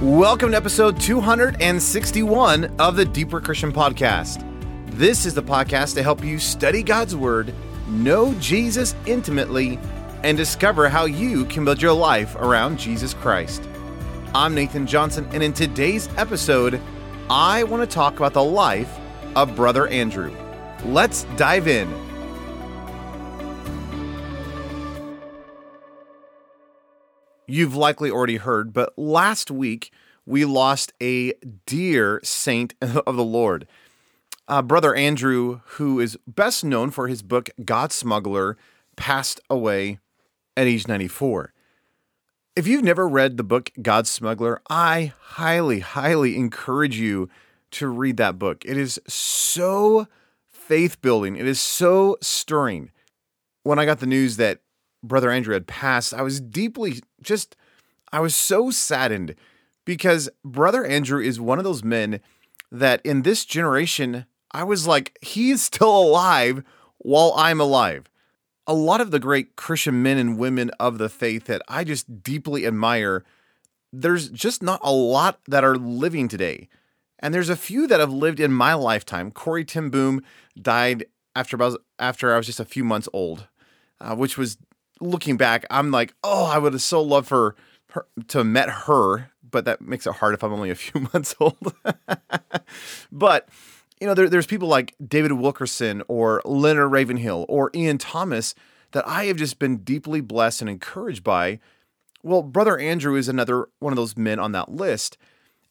Welcome to episode 261 of the Deeper Christian Podcast. This is the podcast to help you study God's Word, know Jesus intimately, and discover how you can build your life around Jesus Christ. I'm Nathan Johnson, and in today's episode, I want to talk about the life of Brother Andrew. Let's dive in. You've likely already heard, but last week we lost a dear saint of the Lord. Uh, Brother Andrew, who is best known for his book God Smuggler, passed away at age 94. If you've never read the book God Smuggler, I highly, highly encourage you to read that book. It is so faith building, it is so stirring. When I got the news that Brother Andrew had passed, I was deeply just, I was so saddened because Brother Andrew is one of those men that in this generation, I was like, he is still alive while I'm alive. A lot of the great Christian men and women of the faith that I just deeply admire, there's just not a lot that are living today. And there's a few that have lived in my lifetime. Corrie ten Boom died after was, after I was just a few months old, uh, which was looking back, I'm like, oh, I would have so loved for her to have met her, but that makes it hard if I'm only a few months old. but you know, there, there's people like David Wilkerson or Leonard Ravenhill or Ian Thomas that I have just been deeply blessed and encouraged by. Well, Brother Andrew is another one of those men on that list.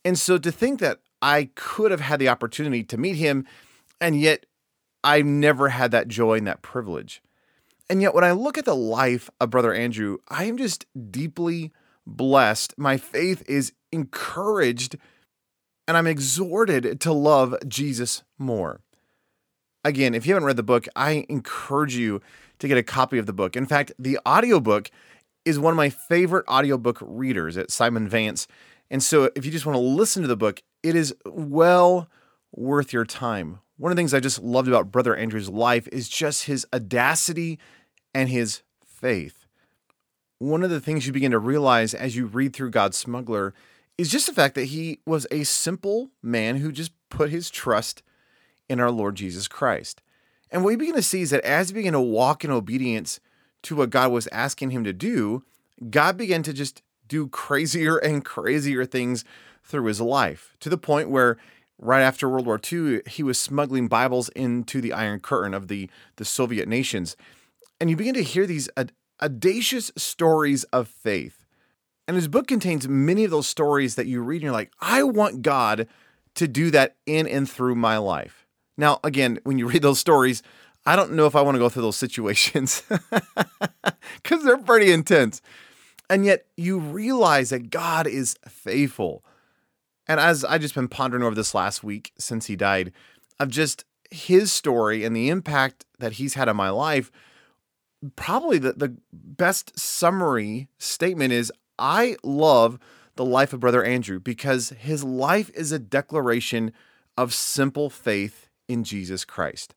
And so to think that I could have had the opportunity to meet him, and yet I've never had that joy and that privilege. And yet, when I look at the life of Brother Andrew, I am just deeply blessed. My faith is encouraged, and I'm exhorted to love Jesus more. Again, if you haven't read the book, I encourage you to get a copy of the book. In fact, the audiobook is one of my favorite audiobook readers at Simon Vance. And so, if you just want to listen to the book, it is well worth your time. One of the things I just loved about Brother Andrew's life is just his audacity and his faith. One of the things you begin to realize as you read through God's smuggler is just the fact that he was a simple man who just put his trust in our Lord Jesus Christ. And what you begin to see is that as he began to walk in obedience to what God was asking him to do, God began to just do crazier and crazier things through his life to the point where right after World War II, he was smuggling Bibles into the Iron Curtain of the, the Soviet nations and you begin to hear these audacious stories of faith. And his book contains many of those stories that you read and you're like, I want God to do that in and through my life. Now, again, when you read those stories, I don't know if I want to go through those situations because they're pretty intense. And yet you realize that God is faithful. And as I've just been pondering over this last week since he died, of just his story and the impact that he's had on my life probably the, the best summary statement is I love the life of Brother Andrew because his life is a declaration of simple faith in Jesus Christ.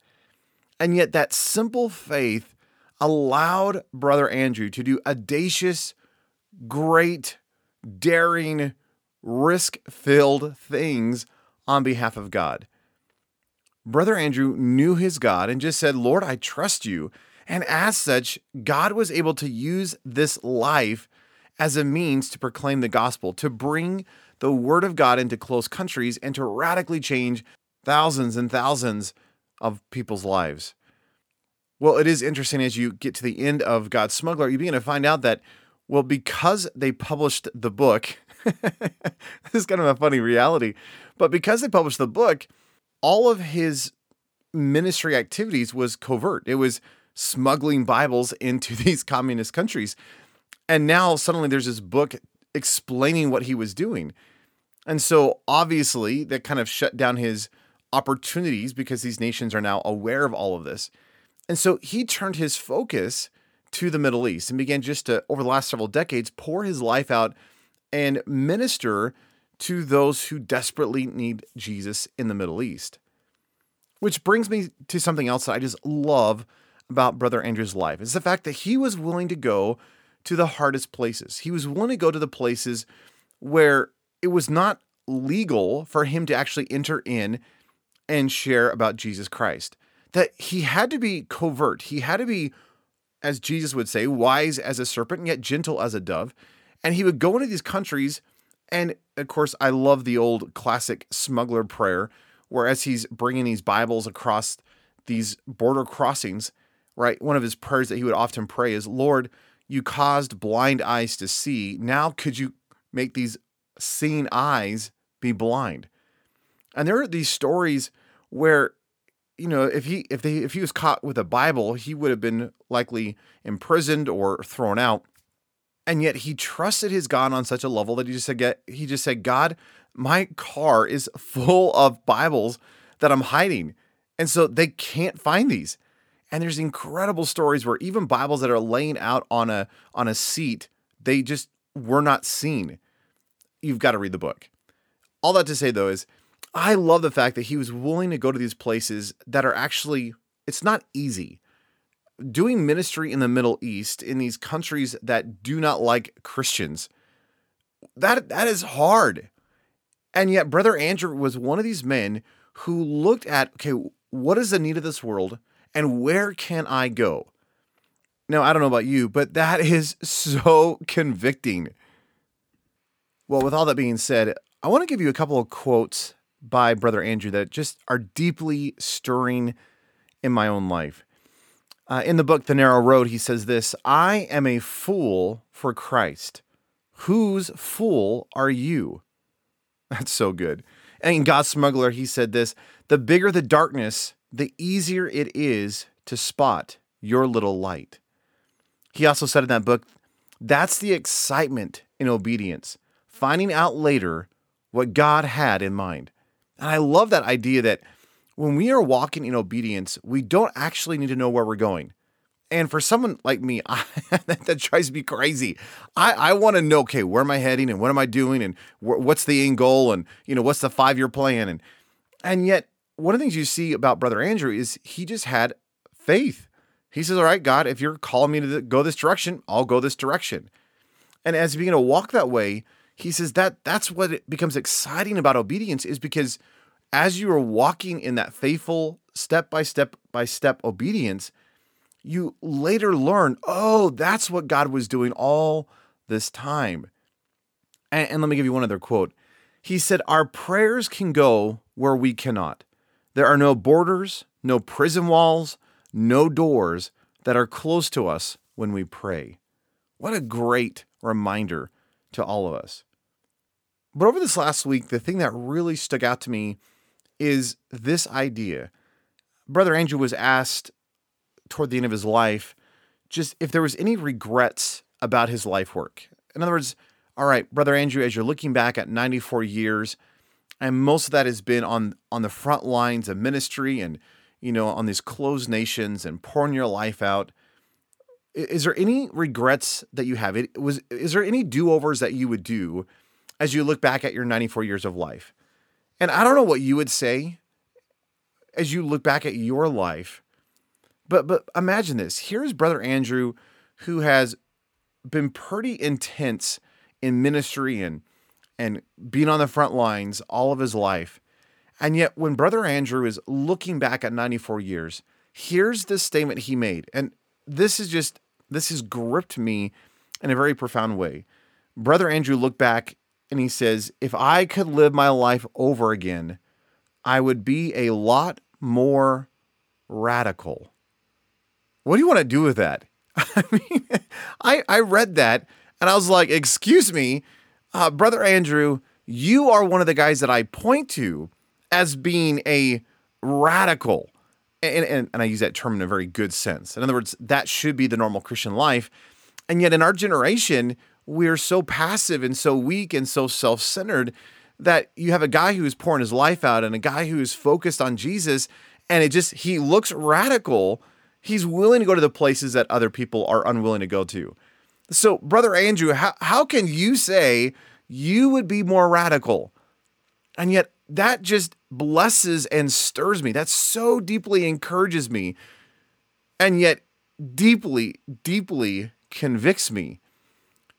And yet, that simple faith allowed Brother Andrew to do audacious, great, daring, risk filled things on behalf of God. Brother Andrew knew his God and just said, Lord, I trust you. And as such, God was able to use this life as a means to proclaim the gospel, to bring the word of God into close countries, and to radically change thousands and thousands of people's lives. Well, it is interesting as you get to the end of God's Smuggler, you begin to find out that, well, because they published the book, this is kind of a funny reality, but because they published the book, all of his ministry activities was covert. It was smuggling Bibles into these communist countries. And now suddenly there's this book explaining what he was doing. And so obviously that kind of shut down his opportunities because these nations are now aware of all of this. And so he turned his focus to the Middle East and began just to, over the last several decades, pour his life out and minister to those who desperately need Jesus in the Middle East. Which brings me to something else that I just love about Brother Andrew's life is the fact that he was willing to go to the hardest places. He was willing to go to the places where it was not legal for him to actually enter in and share about Jesus Christ. That he had to be covert. He had to be, as Jesus would say, wise as a serpent, and yet gentle as a dove. And he would go into these countries. And of course, I love the old classic smuggler prayer, where as he's bringing these Bibles across these border crossings, right? One of his prayers that he would often pray is, Lord, you caused blind eyes to see. Now could you make these seeing eyes be blind? And there are these stories where, you know, if he if they if he was caught with a Bible, he would have been likely imprisoned or thrown out. And yet he trusted his God on such a level that he just said he just said, God, my car is full of Bibles that I'm hiding. And so they can't find these. And there's incredible stories where even Bibles that are laying out on a on a seat, they just were not seen. You've got to read the book. All that to say though is I love the fact that he was willing to go to these places that are actually it's not easy. Doing ministry in the Middle East in these countries that do not like Christians, that that is hard. And yet brother Andrew was one of these men who looked at okay, what is the need of this world? And where can I go? Now, I don't know about you, but that is so convicting. Well, with all that being said, I want to give you a couple of quotes by Brother Andrew that just are deeply stirring in my own life. Uh, in the book, The Narrow Road, he says this I am a fool for Christ. Whose fool are you? That's so good. And in God's Smuggler, he said this The bigger the darkness, the easier it is to spot your little light. He also said in that book, that's the excitement in obedience, finding out later what God had in mind. And I love that idea that when we are walking in obedience, we don't actually need to know where we're going. And for someone like me, I, that drives me crazy. I, I want to know, okay, where am I heading and what am I doing and wh- what's the end goal and you know what's the five year plan and and yet one of the things you see about Brother Andrew is he just had faith. He says, All right, God, if you're calling me to go this direction, I'll go this direction. And as you begin to walk that way, he says that that's what it becomes exciting about obedience is because as you are walking in that faithful step by step by step obedience, you later learn, oh, that's what God was doing all this time. And, and let me give you one other quote. He said, Our prayers can go where we cannot. There are no borders, no prison walls, no doors that are close to us when we pray. What a great reminder to all of us. But over this last week, the thing that really stuck out to me is this idea. Brother Andrew was asked toward the end of his life just if there was any regrets about his life work. In other words, all right, Brother Andrew, as you're looking back at 94 years, and most of that has been on on the front lines of ministry and you know on these closed nations and pouring your life out. Is there any regrets that you have? It was is there any do-overs that you would do as you look back at your 94 years of life? And i don't know what you would say as you look back at your life but but imagine this. Here's brother andrew who has been pretty intense in ministry and and being on the front lines all of his life. And yet, when Brother Andrew is looking back at 94 years, here's the statement he made. And this is just, this has gripped me in a very profound way. Brother Andrew looked back and he says, If I could live my life over again, I would be a lot more radical. What do you want to do with that? I mean, I, I read that and I was like, Excuse me, uh, Brother Andrew, you are one of the guys that I point to as being a radical. And, and, and I use that term in a very good sense. In other words, that should be the normal Christian life. And yet, in our generation, we're so passive and so weak and so self centered that you have a guy who's pouring his life out and a guy who's focused on Jesus. And it just, he looks radical. He's willing to go to the places that other people are unwilling to go to. So, Brother Andrew, how, how can you say you would be more radical? And yet, that just blesses and stirs me. That so deeply encourages me. And yet, deeply, deeply convicts me.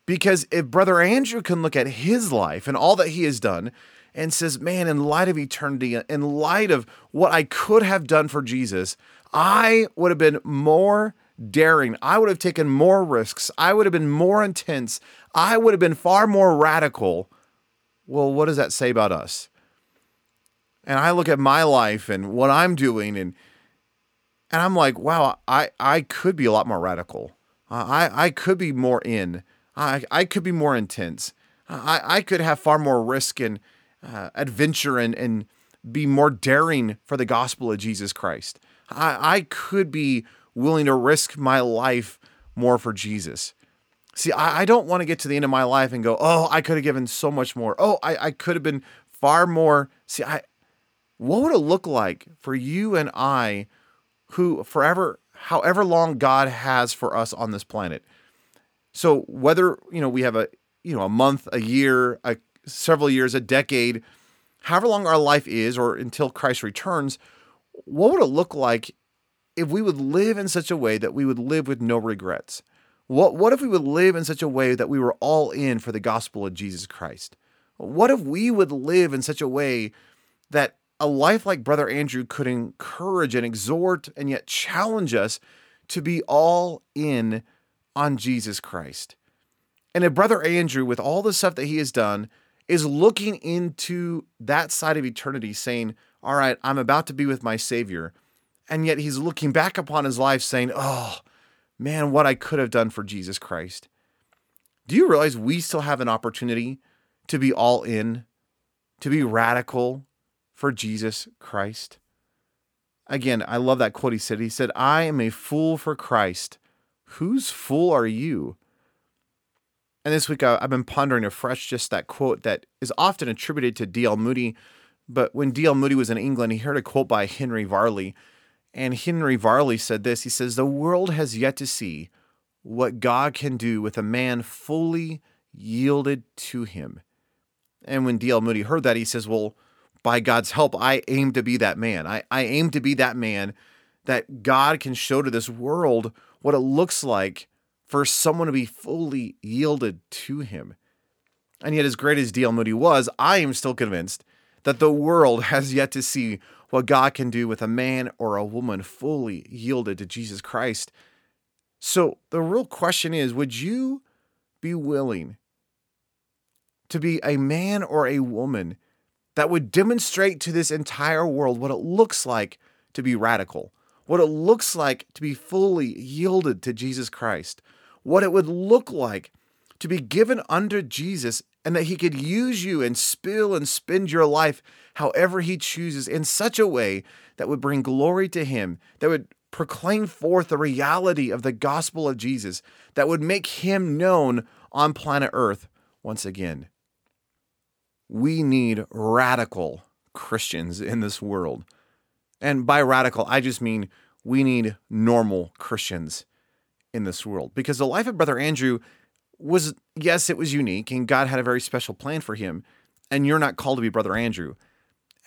Because if Brother Andrew can look at his life and all that he has done and says, man, in light of eternity, in light of what I could have done for Jesus, I would have been more daring. I would have taken more risks. I would have been more intense. I would have been far more radical. Well, what does that say about us? And I look at my life and what I'm doing and and I'm like, wow, I, I could be a lot more radical. I, I could be more in. I, I could be more intense. I, I could have far more risk and uh, adventure and, and be more daring for the gospel of Jesus Christ. I, I could be willing to risk my life more for Jesus. See, I, I don't want to get to the end of my life and go, oh, I could have given so much more. Oh, I, I could have been far more. See, I what would it look like for you and I who forever, however long God has for us on this planet? So whether, you know, we have a, you know, a month, a year, a several years, a decade, however long our life is, or until Christ returns, what would it look like if we would live in such a way that we would live with no regrets? What, what if we would live in such a way that we were all in for the gospel of Jesus Christ? What if we would live in such a way that a life like Brother Andrew could encourage and exhort and yet challenge us to be all in on Jesus Christ? And if Brother Andrew, with all the stuff that he has done, is looking into that side of eternity, saying, All right, I'm about to be with my Savior. And yet he's looking back upon his life saying, Oh, man, what I could have done for Jesus Christ. Do you realize we still have an opportunity to be all in, to be radical for Jesus Christ? Again, I love that quote he said. He said, I am a fool for Christ. Whose fool are you? And this week I've been pondering afresh just that quote that is often attributed to D.L. Moody. But when D.L. Moody was in England, he heard a quote by Henry Varley. And Henry Varley said this He says, The world has yet to see what God can do with a man fully yielded to him. And when D.L. Moody heard that, he says, Well, by God's help, I aim to be that man. I, I aim to be that man that God can show to this world what it looks like for someone to be fully yielded to him. And yet, as great as D.L. Moody was, I am still convinced that the world has yet to see what God can do with a man or a woman fully yielded to Jesus Christ. So, the real question is would you be willing to be a man or a woman that would demonstrate to this entire world what it looks like to be radical, what it looks like to be fully yielded to Jesus Christ, what it would look like to be given under Jesus and that he could use you and spill and spend your life however he chooses in such a way that would bring glory to him, that would proclaim forth the reality of the gospel of Jesus, that would make him known on planet Earth once again. We need radical Christians in this world. And by radical, I just mean we need normal Christians in this world because the life of Brother Andrew was, yes, it was unique and God had a very special plan for him. And you're not called to be Brother Andrew.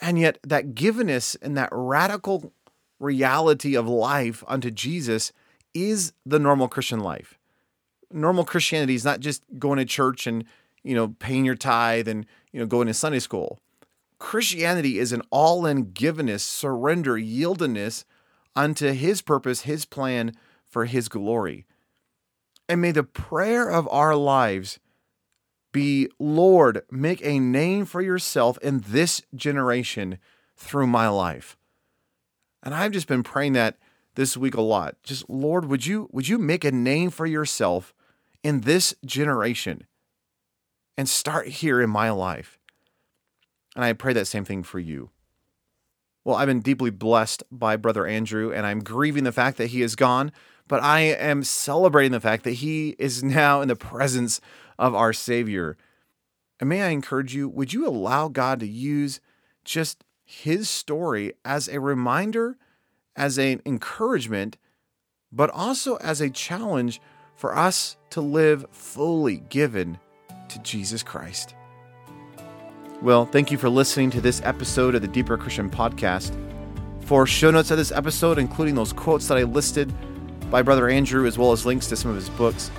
And yet, that givenness and that radical reality of life unto Jesus is the normal Christian life. Normal Christianity is not just going to church and, you know, paying your tithe and, you know, going to Sunday school. Christianity is an all in givenness, surrender, yieldedness unto his purpose, his plan, for his glory. And may the prayer of our lives be Lord, make a name for yourself in this generation through my life. And I've just been praying that this week a lot. Just Lord, would you would you make a name for yourself in this generation and start here in my life? And I pray that same thing for you. Well, I've been deeply blessed by Brother Andrew, and I'm grieving the fact that he is gone but I am celebrating the fact that he is now in the presence of our Savior. And may I encourage you, would you allow God to use just his story as a reminder, as an encouragement, but also as a challenge for us to live fully given to Jesus Christ? Well, thank you for listening to this episode of the Deeper Christian Podcast. For show notes of this episode, including those quotes that I listed, by Brother Andrew, as well as links to some of his books,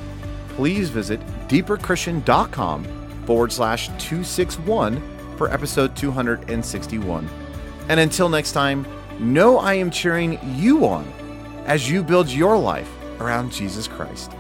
please visit deeperchristian.com forward slash 261 for episode 261. And until next time, know I am cheering you on as you build your life around Jesus Christ.